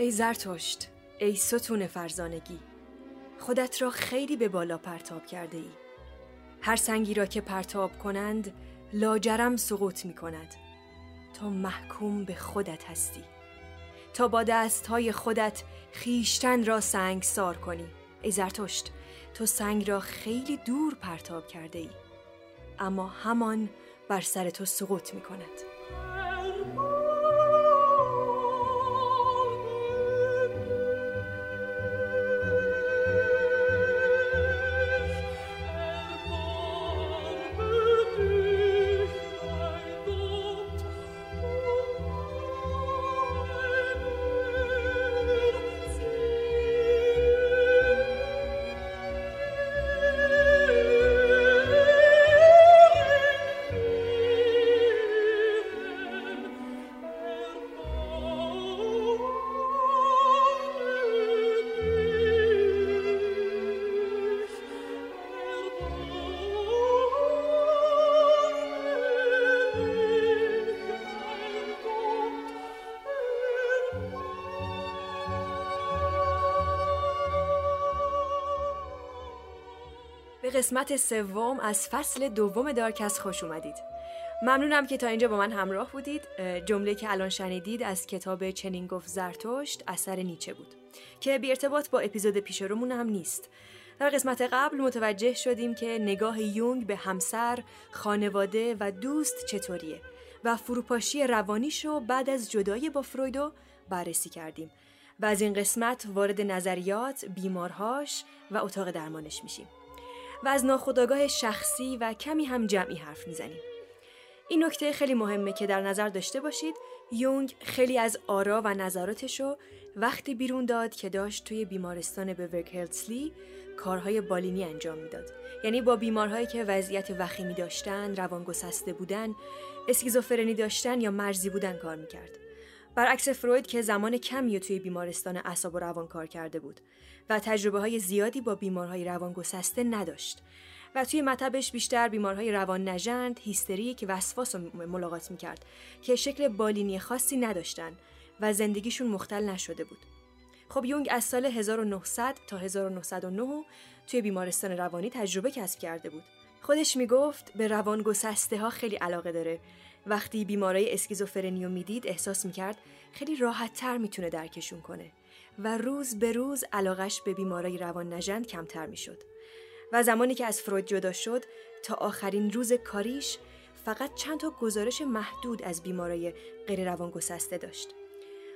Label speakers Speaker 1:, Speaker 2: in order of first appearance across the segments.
Speaker 1: ای زرتشت ای ستون فرزانگی خودت را خیلی به بالا پرتاب کرده ای. هر سنگی را که پرتاب کنند لاجرم سقوط می کند. تو محکوم به خودت هستی. تا با دست های خودت خیشتن را سنگ سار کنی. ای زرتشت تو سنگ را خیلی دور پرتاب کرده ای. اما همان بر سر تو سقوط می کند. قسمت سوم از فصل دوم دارکست خوش اومدید. ممنونم که تا اینجا با من همراه بودید. جمله که الان شنیدید از کتاب چنین گفت زرتشت اثر نیچه بود که بی ارتباط با اپیزود پیش رومون هم نیست. در قسمت قبل متوجه شدیم که نگاه یونگ به همسر، خانواده و دوست چطوریه و فروپاشی روانیشو بعد از جدایی با فرویدو بررسی کردیم. و از این قسمت وارد نظریات، بیمارهاش و اتاق درمانش میشیم. و از ناخودآگاه شخصی و کمی هم جمعی حرف می‌زنیم. این نکته خیلی مهمه که در نظر داشته باشید. یونگ خیلی از آرا و نظراتشو وقتی بیرون داد که داشت توی بیمارستان به ورکهلتسلی کارهای بالینی انجام می‌داد. یعنی با بیمارهایی که وضعیت وخیمی داشتن روانگسسته بودن اسکیزوفرنی داشتن یا مرزی بودن کار می‌کرد. برعکس فروید که زمان کمی توی بیمارستان اعصاب و روان کار کرده بود و تجربه های زیادی با بیمارهای روان گسسته نداشت و توی مطبش بیشتر بیمارهای روان نژند، هیستریک و وسواس ملاقات می‌کرد که شکل بالینی خاصی نداشتن و زندگیشون مختل نشده بود. خب یونگ از سال 1900 تا 1909 توی بیمارستان روانی تجربه کسب کرده بود. خودش می‌گفت به روان گسسته ها خیلی علاقه داره. وقتی بیمارای اسکیزوفرنیو می‌دید احساس می‌کرد خیلی راحت تر می‌تونه درکشون کنه. و روز به روز علاقش به بیمارای روان نژند کمتر می‌شد و زمانی که از فروید جدا شد تا آخرین روز کاریش فقط چند تا گزارش محدود از بیمارای غیر روان گسسته داشت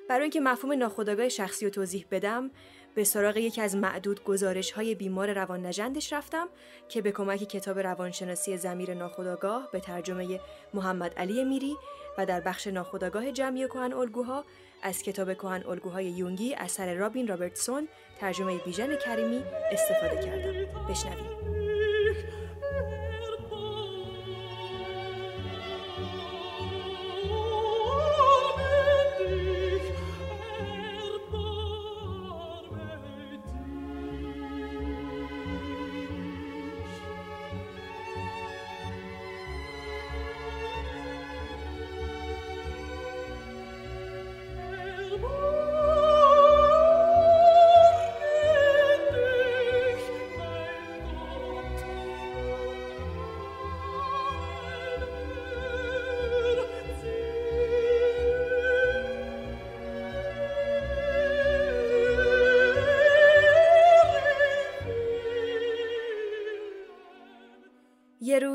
Speaker 1: برای اینکه مفهوم ناخودآگاه شخصی رو توضیح بدم به سراغ یکی از معدود گزارش های بیمار روان نجندش رفتم که به کمک کتاب روانشناسی زمیر ناخودآگاه به ترجمه محمد علی میری و در بخش ناخودآگاه جمعی کهن الگوها از کتاب کهن الگوهای یونگی اثر رابین رابرتسون ترجمه بیژن کریمی استفاده کردم. بشنویم.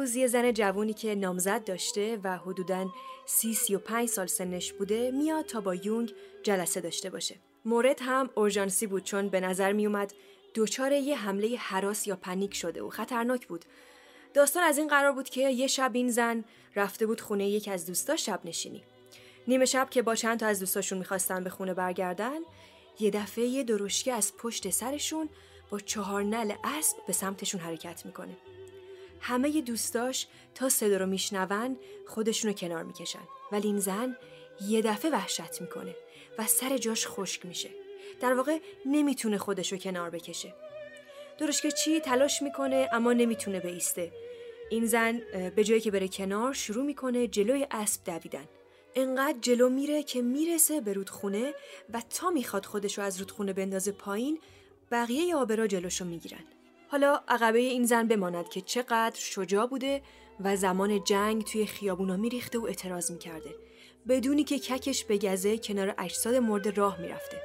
Speaker 1: روز یه زن جوونی که نامزد داشته و حدوداً سی سی و پنج سال سنش بوده میاد تا با یونگ جلسه داشته باشه. مورد هم اورژانسی بود چون به نظر می اومد دچار یه حمله حراس یا پنیک شده و خطرناک بود. داستان از این قرار بود که یه شب این زن رفته بود خونه یکی از دوستا شب نشینی. نیمه شب که با چند تا از دوستاشون می‌خواستن به خونه برگردن یه دفعه یه درشکه از پشت سرشون با چهار نل اسب به سمتشون حرکت می‌کنه. همه دوستاش تا صدا رو میشنون خودشونو کنار می‌کشن. ولی این زن یه دفعه وحشت می‌کنه و سر جاش خشک میشه. در واقع نمی‌تونه خودشو کنار بکشه. درش که چی تلاش می‌کنه اما نمی‌تونه بیسته. این زن به جایی که بره کنار شروع می‌کنه جلوی اسب دویدن. انقدر جلو میره که می‌رسه به رودخونه و تا می‌خواد خودشو از رودخونه بندازه پایین بقیه آبرا جلوشو می‌گیرن. حالا عقبه این زن بماند که چقدر شجاع بوده و زمان جنگ توی خیابونا میریخته و اعتراض می‌کرده. بدونی که ککش بگزه کنار اجساد مرد راه می‌رفته.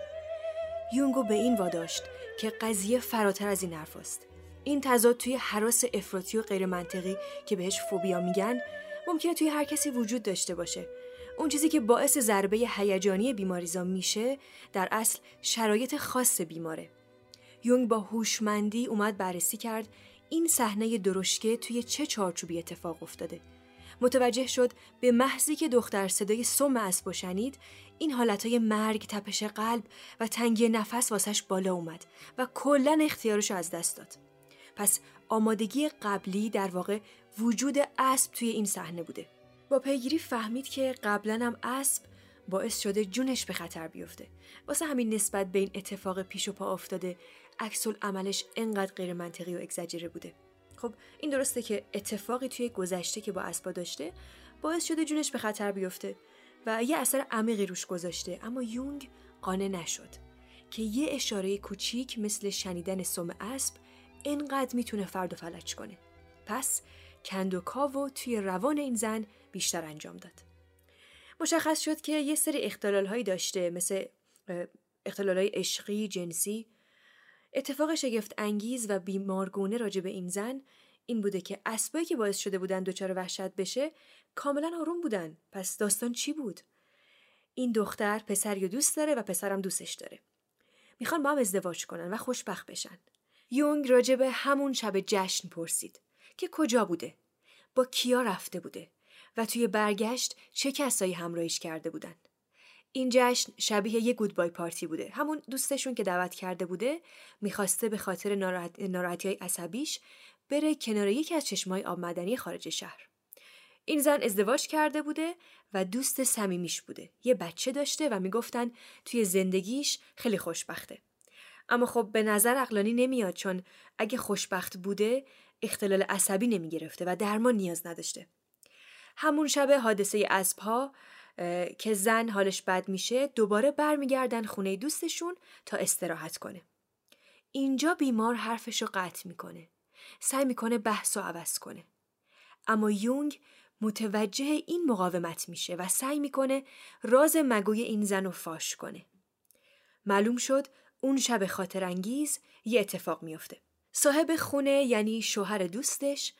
Speaker 1: یونگو به این واداشت که قضیه فراتر از این حرف است. این تضاد توی حراس افراطی و غیر منطقی که بهش فوبیا میگن ممکنه توی هر کسی وجود داشته باشه. اون چیزی که باعث ضربه هیجانی بیماریزا میشه در اصل شرایط خاص بیماره. یونگ با هوشمندی اومد بررسی کرد این صحنه درشکه توی چه چارچوبی اتفاق افتاده. متوجه شد به محضی که دختر صدای سم اسب شنید این حالتهای مرگ تپش قلب و تنگی نفس واسش بالا اومد و کلا اختیارش از دست داد. پس آمادگی قبلی در واقع وجود اسب توی این صحنه بوده. با پیگیری فهمید که قبلا هم اسب باعث شده جونش به خطر بیفته. واسه همین نسبت به این اتفاق پیش و پا افتاده عکس عملش انقدر غیر منطقی و اگزاجره بوده. خب این درسته که اتفاقی توی گذشته که با اسبا داشته باعث شده جونش به خطر بیفته و یه اثر عمیقی روش گذاشته اما یونگ قانع نشد که یه اشاره کوچیک مثل شنیدن سم اسب انقدر می‌تونه فرد و فلج کنه. پس کندوکاو توی روان این زن بیشتر انجام داد. مشخص شد که یه سری اختلال هایی داشته مثل اختلال های عشقی جنسی. اتفاق شگفت انگیز و بیمارگونه راجع به این زن این بوده که اسبایی که باعث شده بودن دچار وحشت بشه کاملا آروم بودن. پس داستان چی بود؟ این دختر پسری دوست داره و پسرم دوستش داره. می‌خوان با هم ازدواج کنن و خوشبخت بشن. یونگ راجع به همون شب جشن پرسید که کجا بوده؟ با کیا رفته بوده؟ و توی برگشت چه کسایی همراهیش کرده بودن. این جشن شبیه یه گودبای پارتی بوده. همون دوستشون که دعوت کرده بوده می‌خواسته به خاطر ناراحتی های عصبیش بره کنار یکی از چشمای آب مدنی خارج شهر. این زن ازدواج کرده بوده و دوست صمیمیش بوده. یه بچه داشته و می‌گفتن توی زندگیش خیلی خوشبخته. اما خب به نظر اقلانی نمیاد چون اگه خوشبخت بوده اختلال عصبی نمی‌گرفته و درمان نیاز نداشته. همون شب حادثه اسبها که زن حالش بد میشه دوباره برمیگردن خونه دوستشون تا استراحت کنه. اینجا بیمار حرفش رو قطع می‌کنه. سعی می‌کنه بحث و عوض کنه. اما یونگ متوجه این مقاومت میشه و سعی می‌کنه راز مگوی این زن رو فاش کنه. معلوم شد اون شب خاطر انگیز یه اتفاق میافته. صاحب خونه یعنی شوهر دوستش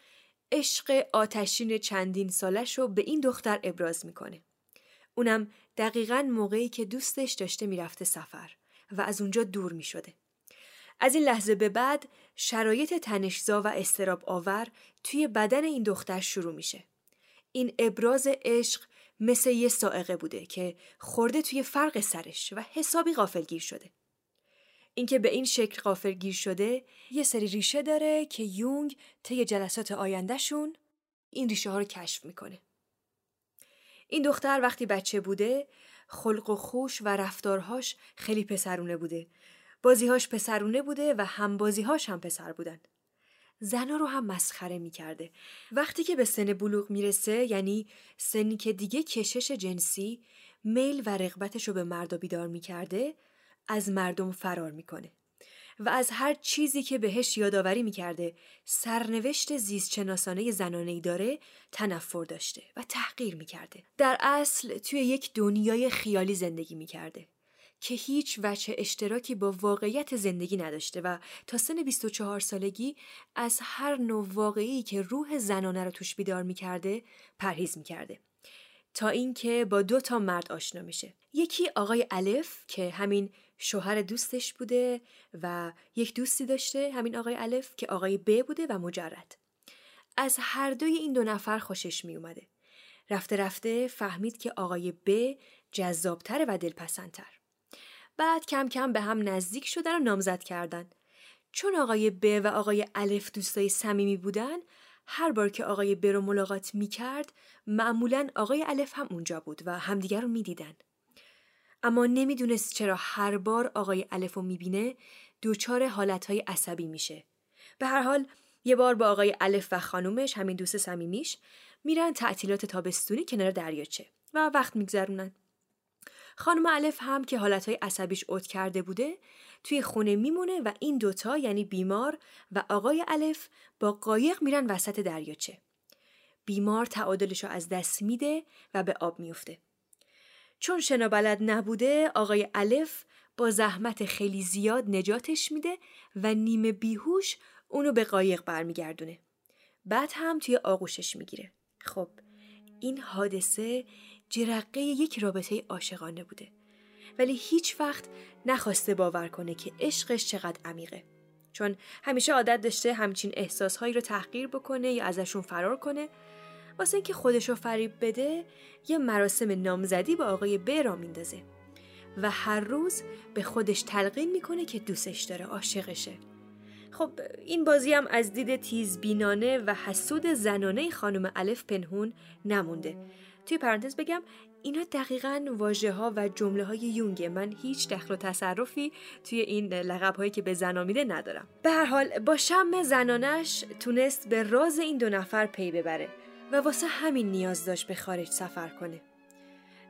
Speaker 1: عشق آتشین چندین سالش رو به این دختر ابراز می‌کنه. اونم دقیقا موقعی که دوستش داشته می‌رفته سفر و از اونجا دور می شده. از این لحظه به بعد شرایط تنشزا و استراب آور توی بدن این دختر شروع میشه. این ابراز عشق مثل یه سائقه بوده که خورده توی فرق سرش و حسابی غافلگیر شده. اینکه به این شکل غافلگیر شده یه سری ریشه داره که یونگ طی جلسات آیندهشون این ریشه ها رو کشف می‌کنه. این دختر وقتی بچه بوده خلق و خوش و رفتارهاش خیلی پسرونه بوده. بازیهاش پسرونه بوده و هم بازیهاش هم پسر بودن. زنا رو هم مسخره می‌کرده. وقتی که به سن بلوغ می‌رسه یعنی سنی که دیگه کشش جنسی میل و رغبتش رو به مردا بیدار می‌کرده از مردم فرار می‌کنه. و از هر چیزی که بهش یادآوری می‌کرده سرنوشت زیستشناسانه زنانهی داره تنفر داشته و تحقیر می‌کرده در اصل توی یک دنیای خیالی زندگی می‌کرده که هیچ وجه اشتراکی با واقعیت زندگی نداشته و تا سن 24 سالگی از هر نوع واقعی که روح زنانه رو توش بیدار می‌کرده پرهیز می‌کرده تا اینکه با دو تا مرد آشنا میشه. یکی آقای الف که همین شوهر دوستش بوده و یک دوستی داشته همین آقای الف که آقای ب بوده و مجرد. از هر دوی این دو نفر خوشش می اومده رفته رفته فهمید که آقای ب جذابتر و دلپسندتر. بعد کم کم به هم نزدیک شدن و نامزد کردن. چون آقای ب و آقای الف دوستای صمیمی بودن هر بار که آقای ب رو ملاقات می کرد معمولا آقای الف هم اونجا بود و همدیگر رو می دیدن. اما نمی‌دونست چرا هر بار آقای الف رو می‌بینه دوچار حالتهای عصبی میشه. به هر حال یه بار با آقای الف و خانومش همین دوست صمیمیش میرن تعطیلات تابستونی کنار دریاچه. و وقت میگذرونن خانم الف هم که حالتهای عصبیش اوت کرده بوده توی خونه میمونه و این دوتا یعنی بیمار و آقای الف با قایق میرن وسط دریاچه. بیمار تعادلش رو از دست میده و به آب میفته. چون شنا بلد نبوده آقای الف با زحمت خیلی زیاد نجاتش میده و نیمه بیهوش اونو به قایق برمیگردونه. بعد هم توی آغوشش می‌گیره. خب این حادثه جرقه یک رابطه عاشقانه بوده. ولی هیچ وقت نخواسته باور کنه که عشقش چقدر عمیقه. چون همیشه عادت داشته همچین احساسهایی رو تحقیر بکنه یا ازشون فرار کنه. واسه اینکه خودش رو فریب بده یه مراسم نامزدی با آقای ب را میندازه. و هر روز به خودش تلقین می‌کنه که دوستش داره عاشقشه. خب این بازی هم از دید تیزبینانه و حسود زنانه خانم الف پنهون نمونده. توی پرانتز بگم اینا دقیقا واژه ها و جمله های یونگه من هیچ دخل و تصرفی توی این لقب هایی که به زنا میده ندارم. به هر حال با شم زنانش تونست به راز این دو نفر پی ببره و واسه همین نیاز داشت به خارج سفر کنه.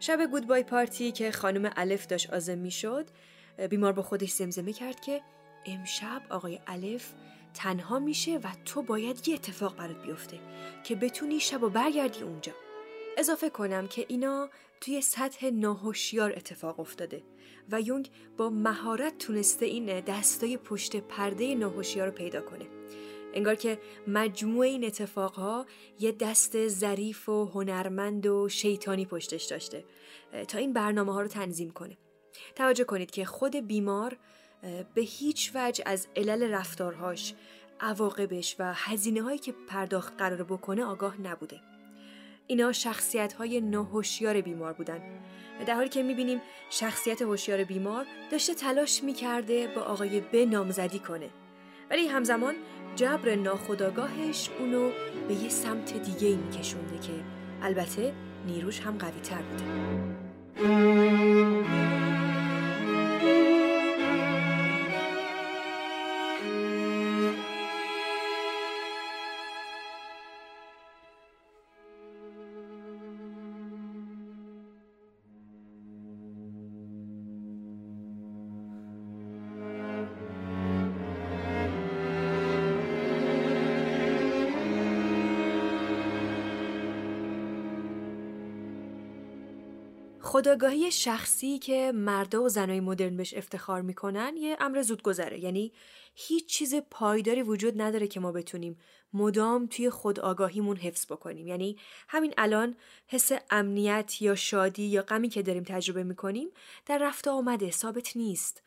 Speaker 1: شب گودبای پارتی که خانم الف داشت آزم می‌شد بیمار با خودش زمزمه کرد که امشب آقای الف تنها میشه و تو باید یه اتفاق برات بیفته که بتونی شب و برگردی اونجا. اضافه کنم که اینا توی سطح ناهوشیار اتفاق افتاده و یونگ با مهارت تونسته این دستای پشت پرده ناهوشیار رو پیدا کنه. انگار که مجموع این اتفاقها یه دست ظریف و هنرمند و شیطانی پشتش داشته. تا این برنامه ها رو تنظیم کنه. توجه کنید که خود بیمار به هیچ وجه از علل رفتارهاش عواقبش و هزینه هایی که پرداخت قرار بکنه آگاه نبوده. اینا شخصیت های ناهوشیار بیمار بودن. در حالی که می‌بینیم شخصیت هوشیار بیمار داشته تلاش می‌کرده با آقای ب نامزدی کنه. ولی همزمان جبر ناخداگاهش اونو به یه سمت دیگه میکشونده که البته نیروش هم قوی تر بوده. خداگاهی شخصی که مردا و زنای مدرن بهش افتخار می‌کنن یه امر زود گذره یعنی هیچ چیز پایداری وجود نداره که ما بتونیم مدام توی خود آگاهیمون حفظ بکنیم. یعنی همین الان حس امنیت یا شادی یا غمی که داریم تجربه می‌کنیم در رفته آمده ثابت نیست.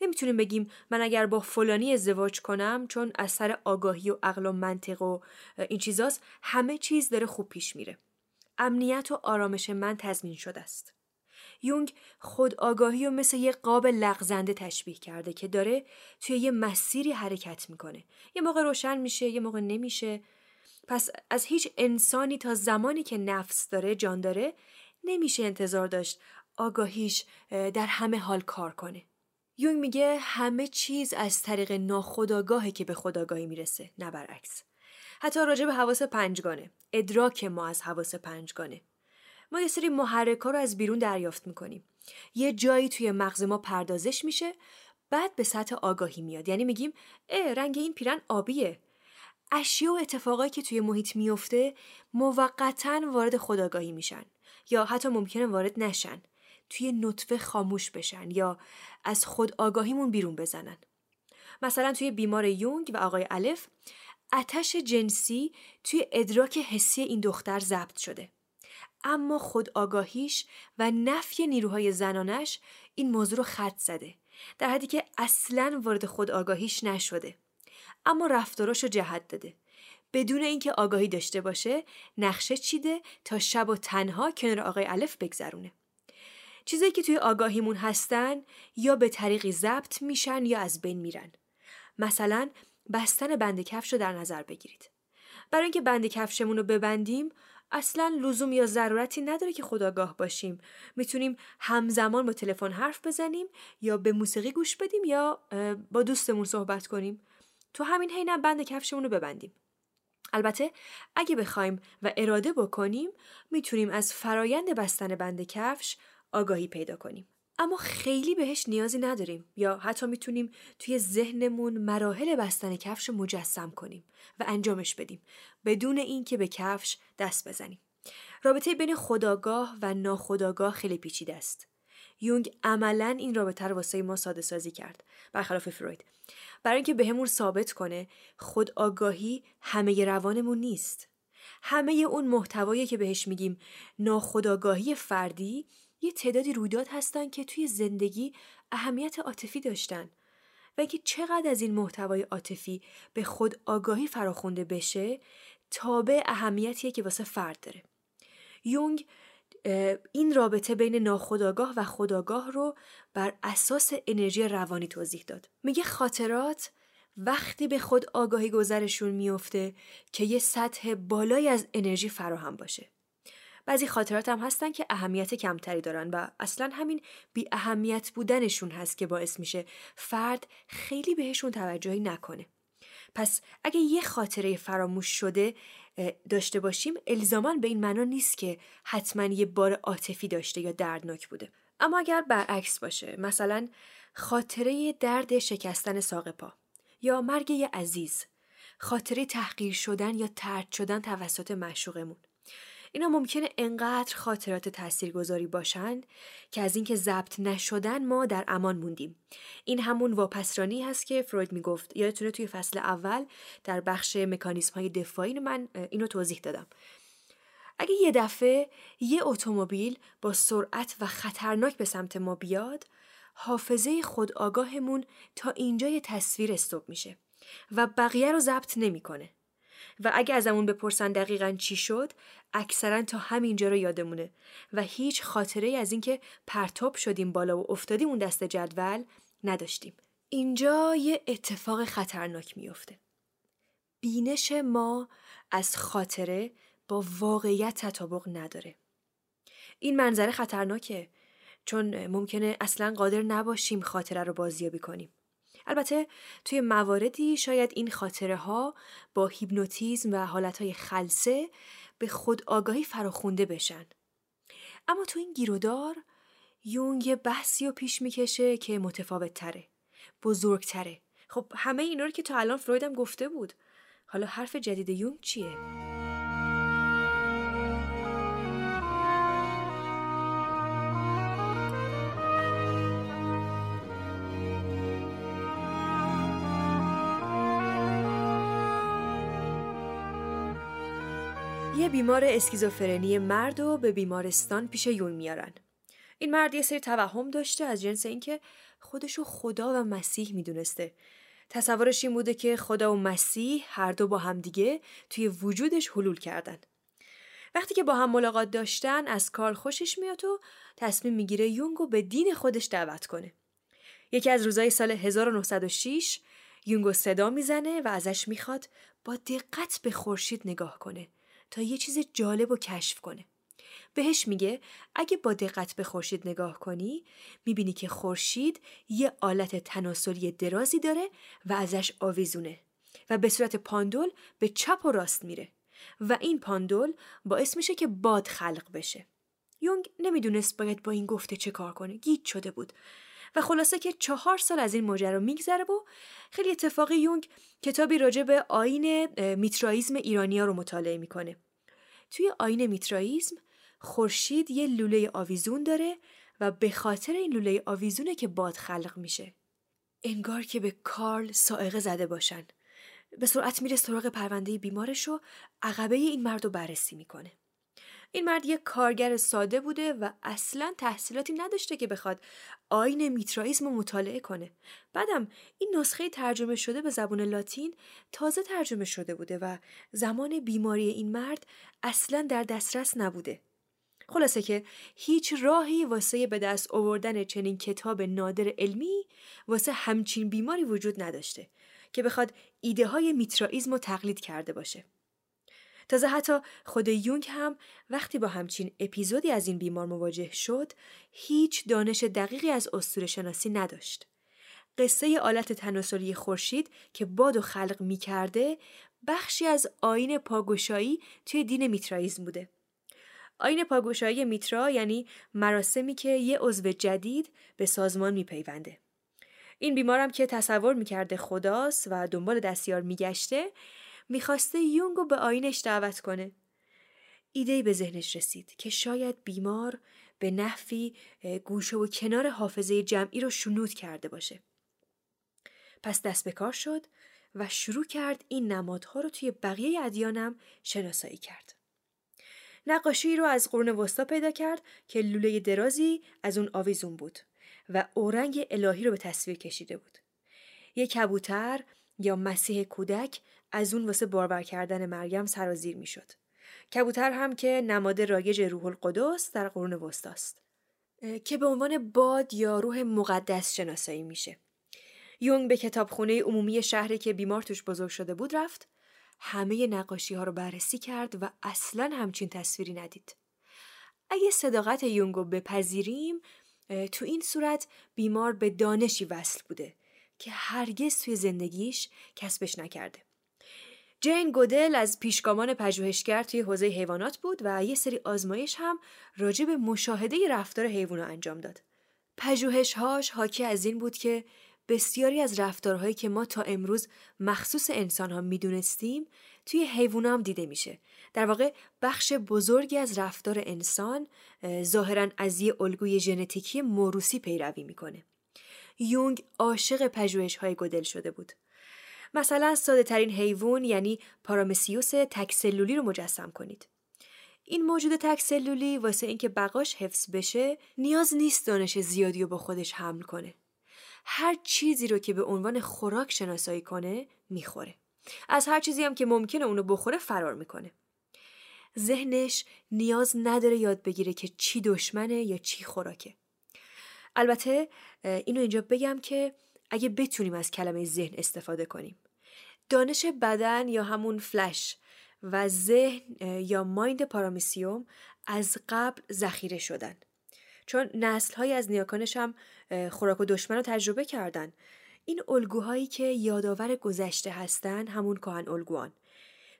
Speaker 1: نمی‌تونیم بگیم من اگر با فلانی ازدواج کنم چون اثر آگاهی و عقل و منطق و این چیزاست همه چیز داره خوب پیش میره. امنیت و آرامش من تضمین شده است. یونگ خود آگاهی و مثل یه قاب لغزنده تشبیه کرده که داره توی یه مسیری حرکت می‌کنه. یه موقع روشن میشه یه موقع نمیشه. پس از هیچ انسانی تا زمانی که نفس داره جان داره نمیشه انتظار داشت آگاهیش در همه حال کار کنه. یونگ میگه همه چیز از طریق ناخداگاهه که به خداگاهی می‌رسه نه برعکس. حتی راجع به حواس پنجگانه. ادراک ما از حواس پنجگانه. ما یه سری محرک رو از بیرون دریافت می‌کنیم. یه جایی توی مغز ما پردازش میشه بعد به سطح آگاهی میاد. یعنی میگیم اه رنگ این پیرن آبیه. اشیا و اتفاقایی که توی محیط میفته موقتا وارد خداگاهی میشن یا حتی ممکنه وارد نشن. توی نطفه خاموش بشن یا از خود آگاهیمون بیرون بزنن. مثلا توی بیمار یونگ و آقای الف اتش جنسی توی ادراک حسی این دختر ضبط شده. اما خود آگاهیش و نفی نیروهای زنانش این موضوع رو خط زده در حدی که اصلا وارد خود آگاهیش نشده. اما رفتاراش رو جهت داده. بدون اینکه آگاهی داشته باشه نقشه چیده تا شب و تنها کنار آقای الف بگذرونه. چیزایی که توی آگاهیمون هستن یا به طریقی ضبط میشن یا از بین میرن. مثلا بستن بند کفش رو در نظر بگیرید. برای اینکه بند کفشمون رو ببندیم اصلا لزوم یا ضرورتی نداره که خداگاه باشیم. می‌تونیم همزمان با تلفن حرف بزنیم یا به موسیقی گوش بدیم یا با دوستمون صحبت کنیم. تو همین حینم بند کفشمون رو ببندیم. البته اگه بخوایم و اراده بکنیم می‌تونیم از فرایند بستن بند کفش آگاهی پیدا کنیم. اما خیلی بهش نیازی نداریم یا حتی می‌تونیم توی ذهنمون مراحل بستن کفش مجسم کنیم و انجامش بدیم بدون اینکه به کفش دست بزنیم. رابطه بین خداگاه و ناخداگاه خیلی پیچیده است. یونگ عملا این رابطه رو واسه ما ساده سازی کرد برخلاف فروید برای اینکه بهمون ثابت کنه خود آگاهی همه روانمون نیست همه اون محتوایی که بهش میگیم ناخداگاهی فردی یه تعدادی رویداد هستن که توی زندگی اهمیت عاطفی داشتن و اینکه چقدر از این محتوای عاطفی به خود آگاهی فراخونده بشه تابع اهمیتیه که واسه فرد داره یونگ این رابطه بین ناخداگاه و خداگاه رو بر اساس انرژی روانی توضیح داد. میگه خاطرات وقتی به خود آگاهی گذرشون میفته که یه سطح بالایی از انرژی فراهم باشه. بعضی خاطرات هم هستن که اهمیت کمتری دارن و اصلا همین بی اهمیت بودنشون هست که باعث میشه فرد خیلی بهشون توجهی نکنه. پس اگه یه خاطره فراموش شده داشته باشیم الزاما به این معنا نیست که حتما یه بار عاطفی داشته یا دردناک بوده اما اگر برعکس باشه مثلا خاطره درد شکستن ساق پا یا مرگ یه عزیز خاطره تحقیر شدن یا ترد شدن توسط معشوقمون اینا ممکنه انقدر خاطرات تاثیرگذاری باشند که از اینکه ضبط نشدن ما در امان موندیم. این همون واپسرانی هست که فروید می‌گفت. یادتونه توی فصل اول در بخش مکانیسم های دفاعی من اینو توضیح دادم. اگه یه دفعه یه اتومبیل با سرعت و خطرناک به سمت ما بیاد حافظه خود آگاهمون تا اینجای تصویر استوب میشه و بقیه رو ضبط نمی‌کنه. و اگه ازمون بپرسن دقیقا چی شد اکثرا تا همینجا رو یادمونه. و هیچ خاطره از اینکه پرتاب شدیم بالا و افتادیم اون دست جدول نداشتیم. اینجا یه اتفاق خطرناک میفته بینش ما از خاطره با واقعیت تطابق نداره. این منظره خطرناکه چون ممکنه اصلا قادر نباشیم خاطره رو بازیابی کنیم. البته توی مواردی شاید این خاطره ها با هیپنوتیزم و حالت خلصه به خود آگاهی فراخونده بشن. اما تو این گیرودار یونگ یه بحثی رو پیش می‌کشه که متفاوت تره. بزرگتره. خب همه اینا رو که تا الان فرویدم گفته بود. حالا حرف جدید یونگ چیه؟ بیمار اسکیزوفرنی مرد و به بیمارستان پیش یون میارن. این مرد یه سری توهم داشته از جنس اینکه خودشو خدا و مسیح می‌دونسته. تصورش این بوده که خدا و مسیح هر دو با هم دیگه توی وجودش حلول کردن. وقتی که با هم ملاقات داشتن از کار خوشش میاد و تصمیم می‌گیره یونگو به دین خودش دعوت کنه. یکی از روزای سال 1906 یونگو صدا می‌زنه و ازش می‌خواد با دقت به خورشید نگاه کنه تا یه چیز جالب و کشف کنه. بهش میگه اگه با دقت به خورشید نگاه کنی می‌بینی که خورشید یه آلت تناسلی درازی داره و ازش آویزونه و به صورت پاندول به چپ و راست میره و این پاندول باعث میشه که باد خلق بشه. یونگ نمی‌دونست باید با این گفته چه کار کنه گیت شده بود و خلاصه که چهار سال از این ماجرا میگذره و خیلی اتفاقی یونگ کتابی راجع به آین میترائیزم ایرانیا رو مطالعه می‌کنه. توی آین میترائیزم خورشید یه لوله آویزون داره و به خاطر این لوله آویزونه که باد خلق میشه. انگار که به کارل سائقه زده باشن. به سرعت میره سراغ پرونده بیمارش و عقبه این مرد رو بررسی می‌کنه. این مرد یک کارگر ساده بوده و اصلا تحصیلاتی نداشته که بخواد آین میترائیزم رو مطالعه کنه. بعدم این نسخه ترجمه شده به زبان لاتین تازه ترجمه شده بوده و زمان بیماری این مرد اصلا در دسترس نبوده. خلاصه که هیچ راهی واسه به دست آوردن چنین کتاب نادر علمی واسه همچین بیماری وجود نداشته که بخواد ایده های میترائیزم رو تقلید کرده باشه. تازه حتی خود یونگ هم وقتی با همچین اپیزودی از این بیمار مواجه شد هیچ دانش دقیقی از اسطوره شناسی نداشت قصه آلت تناسلی خورشید که باد و خلق می‌کرده بخشی از آین پاگوشایی توی دین میترائیزم بوده. آین پاگوشایی میترا یعنی مراسمی که یه عضو جدید به سازمان میپیونده. این بیمارم که تصور می‌کرده خداست و دنبال دستیار میگشته می‌خواسته یونگو به آینش دعوت کنه. ایده به ذهنش رسید که شاید بیمار به نحوی گوشه و کنار حافظه جمعی رو شنود کرده باشه. پس دست به کار شد و شروع کرد این نمادها رو توی بقیه ادیانم شناسایی کرد. نقاشی رو از قرون وسطا پیدا کرد که لوله درازی از اون آویزون بود و اورنگ الهی رو به تصویر کشیده بود. یک کبوتر یا مسیح کودک از اون واسه باربر کردن مریم سرازیر می شد. کبوتر هم که نماد رایج روح القدس در قرون وسطاست که به عنوان باد یا روح مقدس شناسایی میشه. یونگ به کتابخونه عمومی شهری که بیمار توش بزرگ شده بود رفت همه نقاشی ها رو بررسی کرد و اصلا همچین تصویری ندید. اگه صداقت یونگو بپذیریم تو این صورت بیمار به دانشی وصل بوده که هرگز توی زندگیش کسبش نکرده. جین گودل از پیشگامان پژوهشگر توی حوزه حیوانات بود و یه سری آزمایش هم راجع به مشاهده رفتار حیوان انجام داد. پژوهش‌هاش حاکی از این بود که بسیاری از رفتارهایی که ما تا امروز مخصوص انسان ها می‌دونستیم توی حیوان هم دیده میشه. در واقع بخش بزرگی از رفتار انسان ظاهرا از یه الگوی ژنتیکی موروسی پیروی می‌کنه. یونگ عاشق پژوهش های گدل شده بود. مثلا ساده ترین حیوان یعنی پارامسیوس تکسلولی رو مجسم کنید. این موجود تکسلولی واسه اینکه بقاش حفظ بشه نیاز نیست دانش زیادی رو با خودش حمل کنه. هر چیزی رو که به عنوان خوراک شناسایی کنه می‌خوره. از هر چیزی هم که ممکنه اونو بخوره فرار می‌کنه. ذهنش نیاز نداره یاد بگیره که چی دشمنه یا چی خوراکه. البته اینو اینجا بگم که اگه بتونیم از کلمه ذهن استفاده کنیم. دانش بدن یا همون فلش و ذهن یا مایند پارامیسیوم از قبل ذخیره شدن. چون نسل های از نیاکانش هم خوراک و دشمن رو تجربه کردن این الگوهایی که یادآور گذشته هستن همون کهن الگوان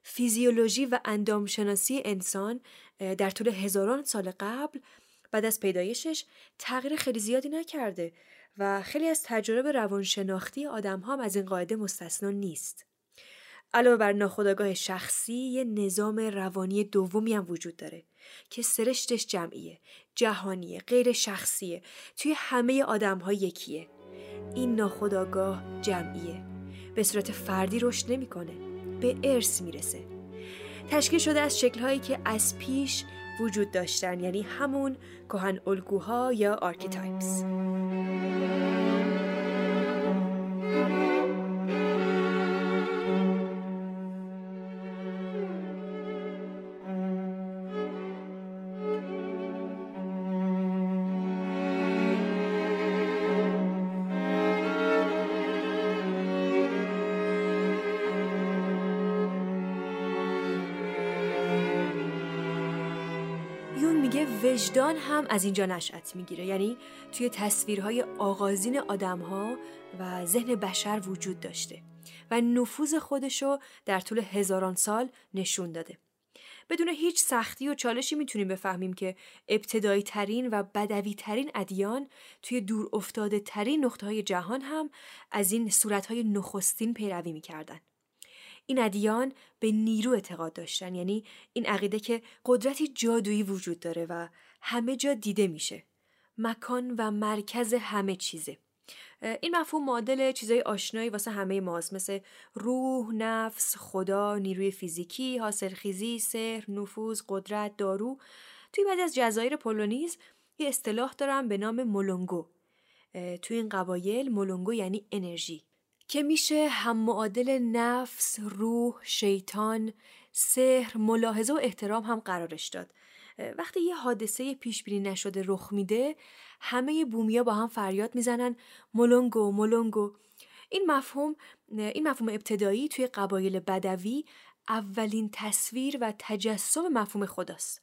Speaker 1: فیزیولوژی و اندامشناسی انسان در طول هزاران سال قبل بعد از پیدایشش تغییر خیلی زیادی نکرده و خیلی از تجربه روانشناختی آدم هم از این قاعده مستثنا نیست. علاوه بر ناخودآگاه شخصی یه نظام روانی دومی هم وجود داره که سرشتش جمعیه جهانیه غیر شخصیه. توی همه آدم ها یکیه. این ناخودآگاه جمعیه. به صورت فردی رشد نمی‌کنه. به ارث می‌رسه. تشکیل شده از شکلهایی که از پیش وجود داشتن یعنی همون کهن الگوها یا archetypes وجدان هم از اینجا نشأت می‌گیره یعنی توی تصویرهای آغازین آدمها و ذهن بشر وجود داشته و نفوذ خودشو در طول هزاران سال نشون داده بدون هیچ سختی و چالشی می‌تونیم بفهمیم که ابتدایی ترین و بدوی ترین ادیان توی دور افتاده ترین نقطه های جهان هم از این صورت های نخستین پیروی می‌کردن. این ادیان به نیرو اعتقاد داشتن. یعنی این عقیده که قدرتی جادویی وجود داره و همه جا دیده میشه. مکان و مرکز همه چیزه. این مفهوم معادل چیزای آشنایی واسه همه ماست. مثل روح، نفس، خدا، نیروی فیزیکی، حاصلخیزی، سحر، نفوذ، قدرت، دارو. توی بعضی از جزایر پولونیز یه اصطلاح دارم به نام مولونگو. توی این قبایل مولونگو یعنی انرژی. که میشه هم معادل نفس، روح، شیطان، سحر، ملاحظه و احترام هم قرارش داد. وقتی یه حادثه پیش بینی نشده رخ میده همه بومیا با هم فریاد می‌زنن مولونگو مولونگو این مفهوم این مفهوم ابتدایی توی قبایل بدوی اولین تصویر و تجسم مفهوم خداست.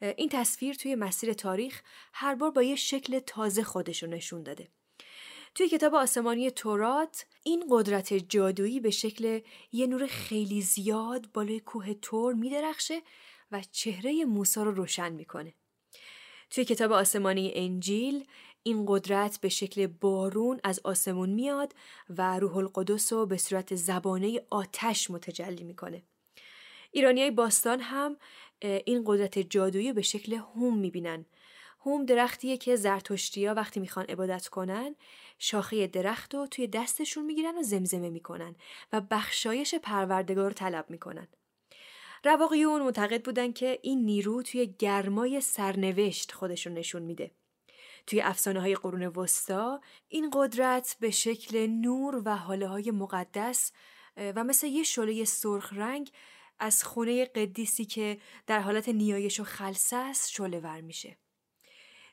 Speaker 1: این تصویر توی مسیر تاریخ هر بار با یه شکل تازه خودش رو نشون داده. توی کتاب آسمانی تورات این قدرت جادویی به شکل یه نور خیلی زیاد بالای کوه تور میدرخشه و چهره موسی رو روشن می‌کنه. توی کتاب آسمانی انجیل این قدرت به شکل بارون از آسمون میاد و روح القدس رو به صورت زبانه آتش متجلی می‌کنه. ایرانی های باستان هم این قدرت جادویی به شکل هوم می‌بینن. هوم درختیه که زرتشتیا وقتی می‌خوان عبادت کنن شاخه درخت رو توی دستشون می‌گیرن و زمزمه می‌کنن و بخشایش پروردگار رو طلب می‌کنن. رواقیون معتقد بودن که این نیرو توی گرمای سرنوشت خودشون نشون میده. توی افسانه های قرون وسطا این قدرت به شکل نور و حاله های مقدس و مثل یه شله سرخ رنگ از خونه قدیسی که در حالت نیایش و خلصه است شله ور میشه.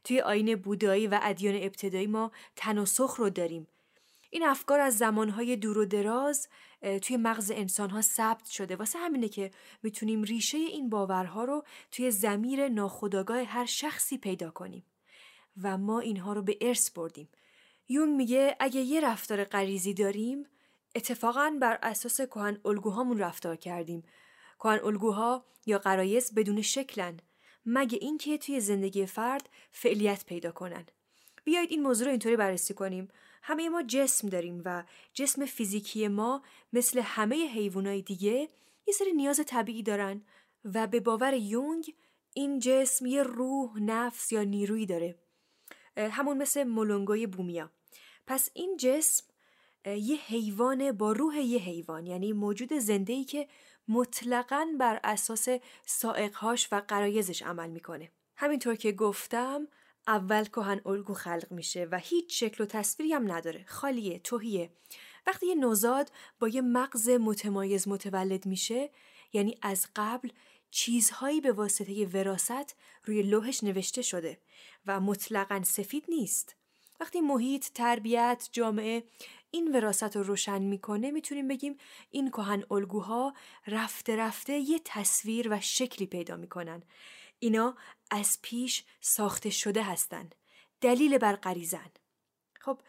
Speaker 1: توی آین بودایی و ادیان ابتدایی ما تناسخ رو داریم. این افکار از زمانهای دور و دراز توی مغز انسانها ثبت شده واسه همینه که می‌تونیم ریشه این باورها رو توی زمیر ناخودآگاه هر شخصی پیدا کنیم و ما اینها رو به ارث بردیم. یون میگه اگه یه رفتار غریزی داریم اتفاقا بر اساس کهن الگوهامون رفتار کردیم کهن الگوها یا قرایز بدون شکلن مگه اینکه توی زندگی فرد فعلیت پیدا کنن. بیایید این موضوع رو اینطوری بررسی کنیم. همه ما جسم داریم و جسم فیزیکی ما مثل همه حیوانات دیگه یه سری نیاز طبیعی دارن و به باور یونگ این جسم یه روح، نفس یا نیرویی داره. همون مثل مولونگوی بومیا. پس این جسم یه حیوان با روح یه حیوان. یعنی موجود زنده ای که مطلقا بر اساس سائقهاش و قرایزش عمل می‌کنه. همینطور که گفتم اول کهن الگو خلق میشه و هیچ شکل و تصویری هم نداره. خالیه توهیه وقتی یه نوزاد با یه مغز متمایز متولد میشه یعنی از قبل چیزهایی به واسطه وراست روی لوحش نوشته شده و مطلقا سفید نیست. وقتی محیط، تربیت، جامعه این وراست رو روشن می‌کنه می‌تونیم بگیم این کهن الگوها رفته رفته یه تصویر و شکلی پیدا می‌کنن. اینا از پیش ساخته شده هستن. دلیل بر غریزن. خب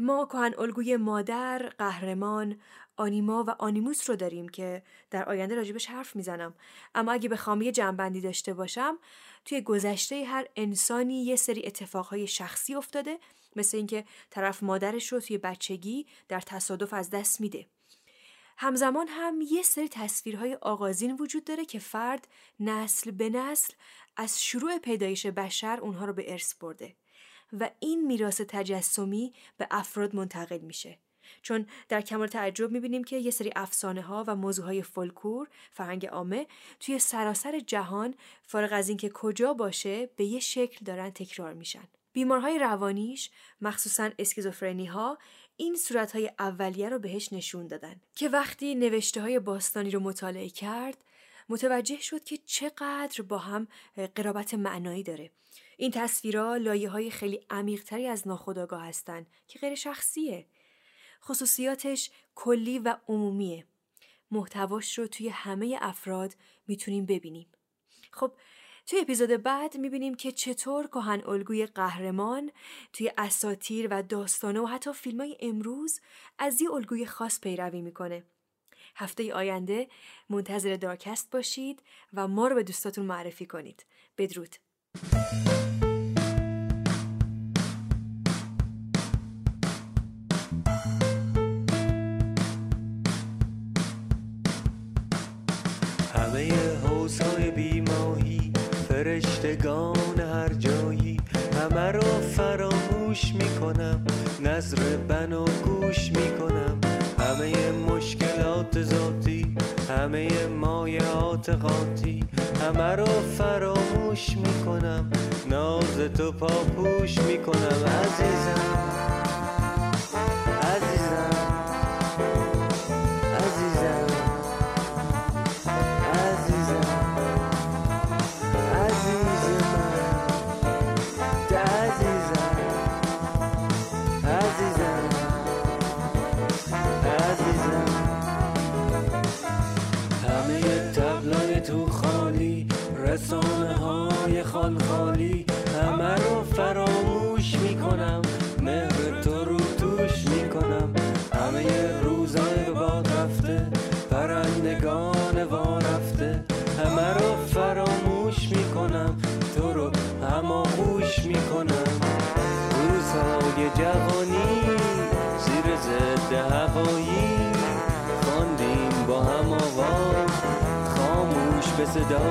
Speaker 1: ما کهن الگوی مادر، قهرمان، آنیما و آنیموس رو داریم که در آینده راجبش حرف می‌زنم. اما اگه به خامی جنبندی داشته باشم توی گذشته هر انسانی یه سری اتفاقهای شخصی افتاده مثل اینکه طرف مادرش رو توی بچگی در تصادف از دست میده. همزمان هم یه سری تصویرهای آغازین وجود داره که فرد نسل به نسل از شروع پیدایش بشر اونها رو به ارث برده و این میراث تجسمی به افراد منتقل میشه. چون در کمال تعجب می‌بینیم که یه سری افسانه ها و موضوع های فولکور فرهنگ عامه توی سراسر جهان فارغ از اینکه کجا باشه به یه شکل دارن تکرار میشن. بیمارهای روانیش مخصوصا اسکیزوفرنی ها این صورتهای اولیه رو بهش نشون دادن که وقتی نوشته های باستانی رو مطالعه کرد متوجه شد که چقدر با هم قرابت معنایی داره. این تصویرها لایه های خیلی عمیقتری از ناخودآگاه هستند که غیر شخصیه. خصوصیاتش کلی و عمومیه. محتواش رو توی همه افراد می‌تونیم ببینیم. خب توی اپیزود بعد می‌بینیم که چطور کهن الگوی قهرمان توی اساتیر و داستانه و حتی فیلم های امروز از یه الگوی خاص پیروی می‌کنه. هفته آینده منتظر دارکست باشید و ما رو به دوستاتون معرفی کنید. بدرود.
Speaker 2: فرشتگان هر جایی همه رو فراموش می‌کنم نظر بنا گوش می‌کنم. همه مشکلات ذاتی همه مایات قاطی همه رو فراموش می‌کنم. ناز تو پاپوش می‌کنم. عزیزم.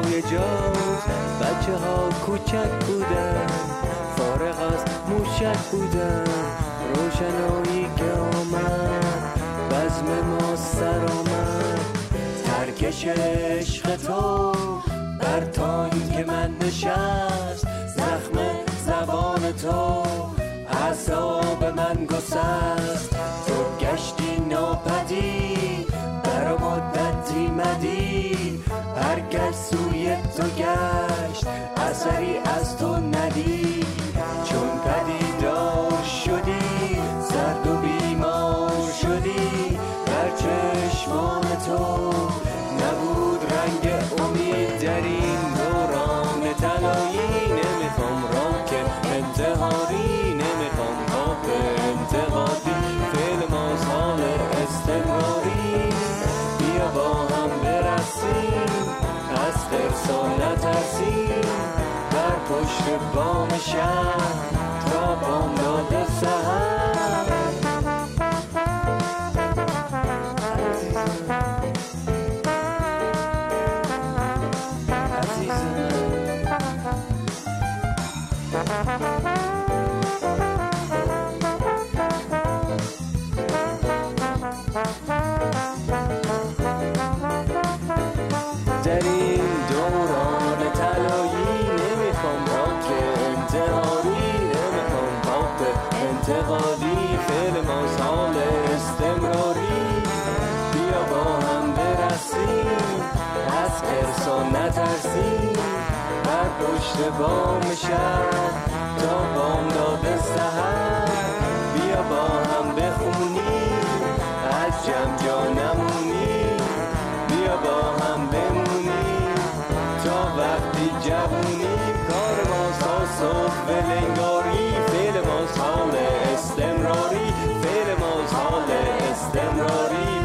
Speaker 2: به صدای جاز بچه ها کوچک بودن فارغ از موشک بودن. روشنایی که آمد بزم ما سر آمد. ترکش عشق تو بر که من نشست. زخم زبان تو حساب من گسست. سوی تو گشت. اثری از تو ندید. پشت بام شهر تا بام داده سهر در نترسیم بر پشت بام شهر تا بام داده سهر بیا با هم بخونیم از جمع جا نمونیم بیا با هم بمونیم تا وقتی جوونیم کار ما تا صبح ولنگاری فعل ما حال استمراری. فعل ما حال استمراری